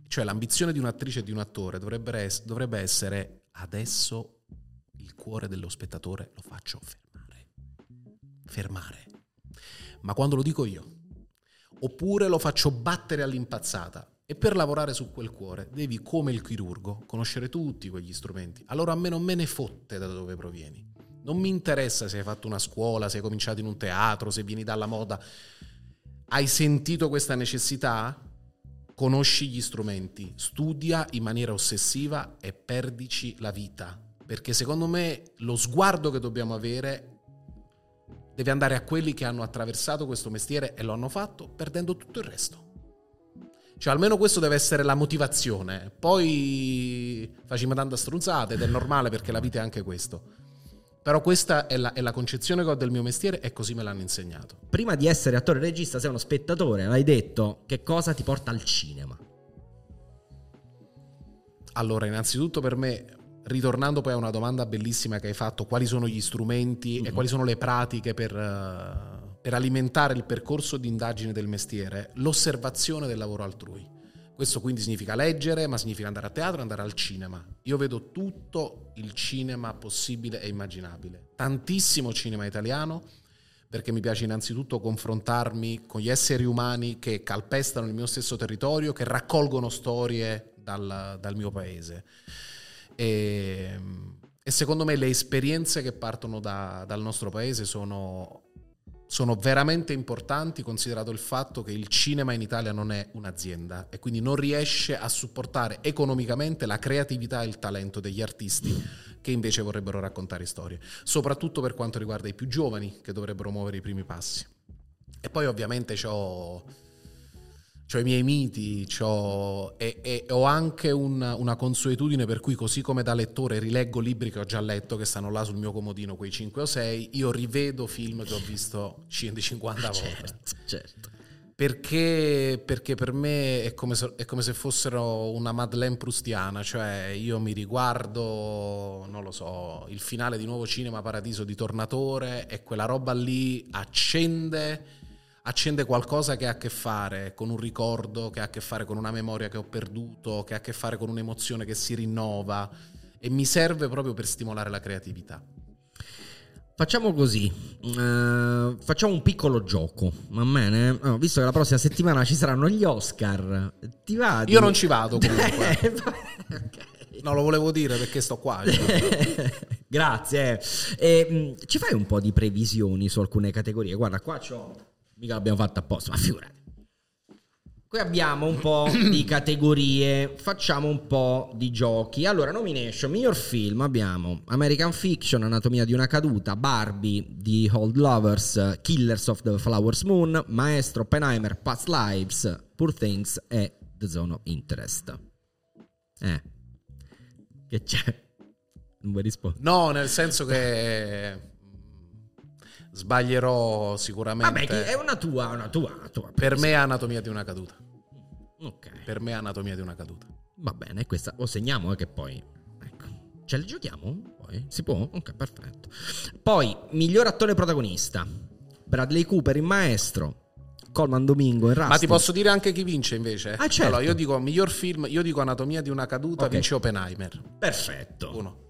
Cioè l'ambizione di un'attrice e di un attore dovrebbe, es- dovrebbe essere adesso il cuore dello spettatore lo faccio fermare. Fermare. Ma quando lo dico io, oppure lo faccio battere all'impazzata. E per lavorare su quel cuore devi, come il chirurgo, conoscere tutti quegli strumenti. Allora a me non me ne fotte da dove provieni. Non mi interessa se hai fatto una scuola, se hai cominciato in un teatro, se vieni dalla moda. Hai sentito questa necessità? Conosci gli strumenti, studia in maniera ossessiva e perdici la vita. Perché secondo me lo sguardo che dobbiamo avere deve andare a quelli che hanno attraversato questo mestiere e lo hanno fatto perdendo tutto il resto. Cioè, almeno questo deve essere la motivazione. Poi facciamo tanta strunzate ed è normale perché la vita è anche questo. Però questa è la, è la concezione che ho del mio mestiere e così me l'hanno insegnato. Prima di essere attore e regista sei uno spettatore, l'hai detto, che cosa ti porta al cinema? Allora, innanzitutto per me, ritornando poi a una domanda bellissima che hai fatto, quali sono gli strumenti e quali sono le pratiche per, eh, per alimentare il percorso di indagine del mestiere, l'osservazione del lavoro altrui. Questo quindi significa leggere, ma significa andare a teatro, andare al cinema. Io vedo tutto il cinema possibile e immaginabile. Tantissimo cinema italiano, perché mi piace innanzitutto confrontarmi con gli esseri umani che calpestano il mio stesso territorio, che raccolgono storie dal, dal mio paese. E, e secondo me le esperienze che partono da- dal nostro paese sono, sono veramente importanti, considerato il fatto che il cinema in Italia non è un'azienda e quindi non riesce a supportare economicamente la creatività e il talento degli artisti che invece vorrebbero raccontare storie, soprattutto per quanto riguarda i più giovani che dovrebbero muovere i primi passi. E poi ovviamente ho i miei miti e, e ho anche un- una consuetudine per cui così come da lettore rileggo libri che ho già letto, che stanno là sul mio comodino, quei 5 o 6, io rivedo film che ho visto 150 volte. Certo, certo. Perché, perché per me è come, se, è come se fossero una Madeleine prustiana, cioè io mi riguardo, non lo so, il finale di Nuovo Cinema Paradiso di Tornatore e quella roba lì accende, accende qualcosa che ha a che fare con un ricordo, che ha a che fare con una memoria che ho perduto, che ha a che fare con un'emozione che si rinnova e mi serve proprio per stimolare la creatività. Facciamo così, uh, facciamo un piccolo gioco, va bene? No, visto che la prossima settimana ci saranno gli Oscar, ti va? Io non ci vado comunque. okay. No, lo volevo dire perché sto qua. Grazie. E, mh, ci fai un po' di previsioni su alcune categorie? Guarda, qua c'ho... Mica l'abbiamo fatta apposta, ma figurati. Qui abbiamo un po' di categorie, facciamo un po' di giochi. Allora, nomination, miglior film abbiamo American Fiction, Anatomia di una caduta, Barbie, The Old Lovers, Killers of the Flowers Moon, Maestro, Oppenheimer, Past Lives, Poor Things e The Zone of Interest. Eh, che c'è? Non vuoi rispondere? No, nel senso che sbaglierò sicuramente. Vabbè, è una tua, una tua, una tua Per me è anatomia di una caduta. Ok. Per me è anatomia di una caduta. Va bene, questa lo segniamo eh, che poi... Ecco. Ce le giochiamo? Poi? Si può? Ok, perfetto. Poi, miglior attore protagonista. Bradley Cooper in Maestro. Coleman Domingo in Rust. Ma ti posso dire anche chi vince invece? Ah, certo. Allora, io dico miglior film, io dico Anatomia di una caduta, Ok. vince Oppenheimer. Perfetto. Uno.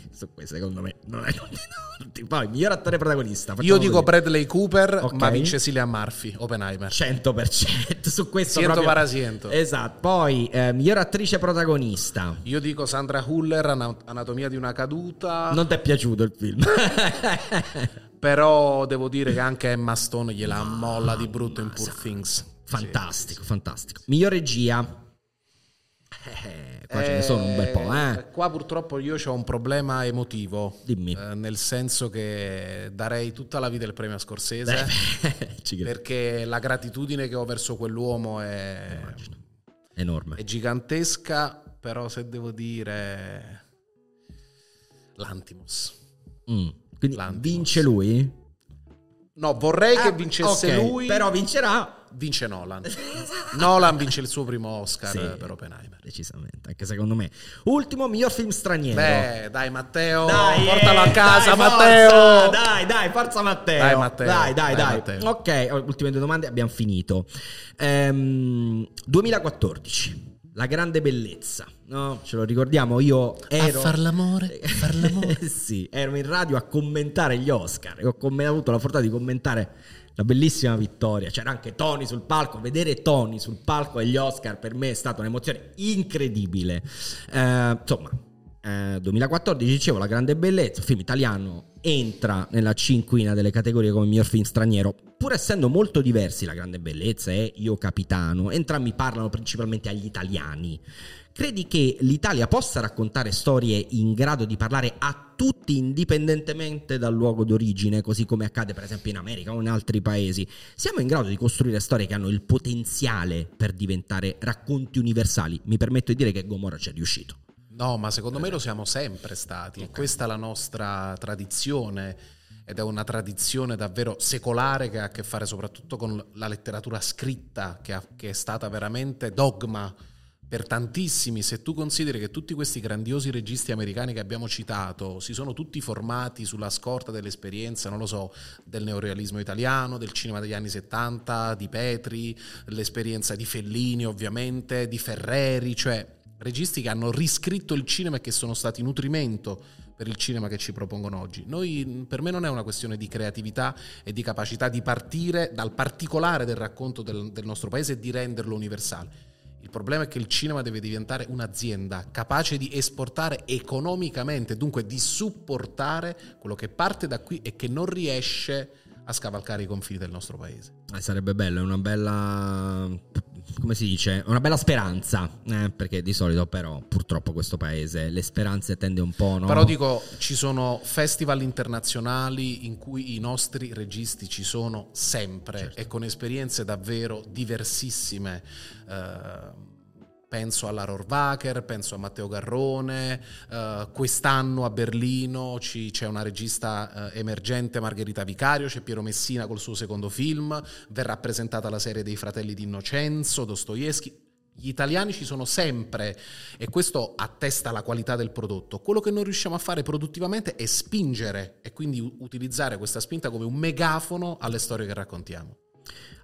Su questo secondo me non è tutti. Poi, miglior attore protagonista. Io dico così. Bradley Cooper, Ok. ma vince Cillian Murphy, Oppenheimer. 100% su questo Siento proprio... para siento. Esatto. Poi, eh, miglior attrice protagonista. Io dico Sandra Huller, Ana- Anatomia di una caduta, Non ti è piaciuto il film? però devo dire che anche Emma Stone gliela molla di brutto in Poor Things. fantastico, fantastico. Miglior regia. Eh, qua ce ne sono un bel po', eh. Qua purtroppo io ho un problema emotivo. Dimmi. eh, nel senso che darei tutta la vita il premio a Scorsese. Credo. perché la gratitudine che ho verso quell'uomo è, Enorme. è gigantesca, però se devo dire l'Antimos. Mm. Quindi L'Antimos. vince lui? No, vorrei che Ah, vincesse ok, lui, Però vincerà vince Nolan. Nolan vince il suo primo Oscar Sì. per Oppenheimer. decisamente, anche secondo me. Ultimo miglior film straniero. Beh, dai Matteo, Dai, portalo eh, a casa dai, Matteo. forza, dai, dai, forza Matteo. Dai, Matteo. Dai, dai, Dai, dai. Matteo. Ok, ultime due domande, abbiamo finito. Ehm, 2014. La grande bellezza, no? Ce lo ricordiamo, io ero... far l'amore, a far l'amore. sì, ero in radio a commentare gli Oscar e ho comm- avuto la fortuna di commentare la bellissima vittoria. C'era anche Tony sul palco. Vedere Tony sul palco agli Oscar per me è stata un'emozione incredibile. Eh, insomma, eh, 2014 dicevo La grande bellezza, film italiano, entra nella cinquina delle categorie come miglior film straniero. Pur essendo molto diversi La grande bellezza e Io capitano, entrambi parlano principalmente agli italiani. Credi che l'Italia possa raccontare storie in grado di parlare a tutti indipendentemente dal luogo d'origine, così come accade per esempio in America o in altri paesi? Siamo in grado di costruire storie che hanno il potenziale per diventare racconti universali? Mi permetto di dire che Gomorra ci è riuscito. No, ma secondo me lo siamo sempre stati. E questa è la nostra tradizione ed è una tradizione davvero secolare che ha a che fare soprattutto con la letteratura scritta, che, ha- che è stata veramente dogma per tantissimi. Se tu consideri che tutti questi grandiosi registi americani che abbiamo citato si sono tutti formati sulla scorta dell'esperienza, non lo so, del neorealismo italiano, del cinema degli anni 70, di Petri, l'esperienza di Fellini ovviamente, di Ferreri, cioè registi che hanno riscritto il cinema e che sono stati nutrimento per il cinema che ci propongono oggi. Noi, per me non è una questione di creatività e di capacità di partire dal particolare del racconto del, del nostro paese e di renderlo universale. Il problema è che il cinema deve diventare un'azienda capace di esportare economicamente, dunque di supportare quello che parte da qui e che non riesce a scavalcare i confini del nostro paese. Eh, sarebbe bello, è una bella. Come si dice? Una bella speranza. eh, perché di solito, però, purtroppo, questo paese le speranze tende un po'. No? Però dico, ci sono festival internazionali in cui i nostri registi ci sono sempre e con esperienze davvero diversissime. Eh, penso alla Rohrwacher, penso a Matteo Garrone, eh, quest'anno a Berlino ci- c'è una regista eh, emergente Margherita Vicario, c'è Piero Messina col suo secondo film, verrà presentata la serie dei fratelli di Innocenzo, Dostoevsky. Gli italiani ci sono sempre e questo attesta la qualità del prodotto. Quello che non riusciamo a fare produttivamente è spingere e quindi utilizzare questa spinta come un megafono alle storie che raccontiamo.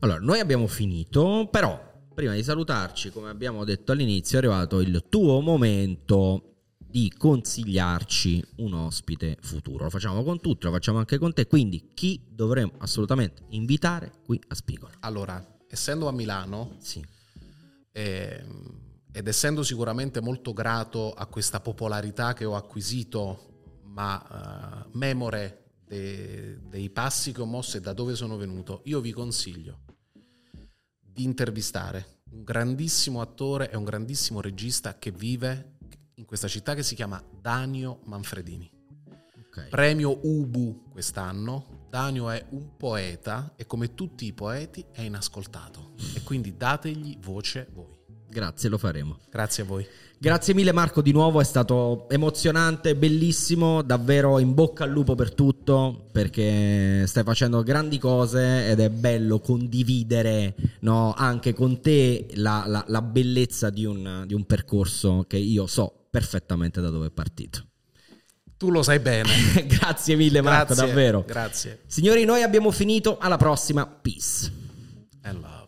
Allora, noi abbiamo finito, però prima di salutarci, come abbiamo detto all'inizio, è arrivato il tuo momento di consigliarci un ospite futuro. Lo facciamo con tutti, lo facciamo anche con te, quindi chi dovremmo assolutamente invitare qui a Spigola? Allora, essendo a Milano Sì. eh, ed essendo sicuramente molto grato a questa popolarità che ho acquisito, ma eh, memore de- dei passi che ho mosso e da dove sono venuto, io vi consiglio di intervistare un grandissimo attore e un grandissimo regista che vive in questa città che si chiama Danio Manfredini. Ok. Premio Ubu quest'anno. Danio è un poeta e come tutti i poeti è inascoltato. E quindi dategli voce voi. Grazie, lo faremo. Grazie a voi. Grazie mille Marco di nuovo, è stato emozionante, bellissimo, davvero in bocca al lupo per tutto, perché stai facendo grandi cose ed è bello condividere no, anche con te la, la- la bellezza di un, di un percorso che io so perfettamente da dove è partito. Tu lo sai bene. Grazie mille Marco, Grazie, davvero. Grazie. Signori, noi abbiamo finito, alla prossima, peace. Love.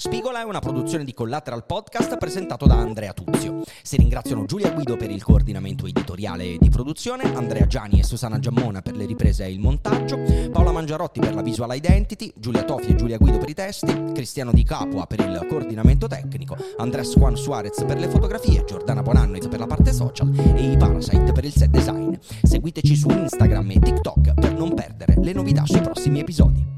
Spigola è una produzione di Collateral Podcast presentato da Andrea Tuzio. Si ringraziano Giulia Guido per il coordinamento editoriale e di produzione, Andrea Giani e Susana Giammona per le riprese e il montaggio, Paola Mangiarotti per la visual identity, Giulia Tofi e Giulia Guido per i testi, Cristiano Di Capua per il coordinamento tecnico, Andres Juan Suarez per le fotografie, Giordana Bonannoez per la parte social e i Parasite per il set design. Seguiteci su Instagram e TikTok per non perdere le novità sui prossimi episodi.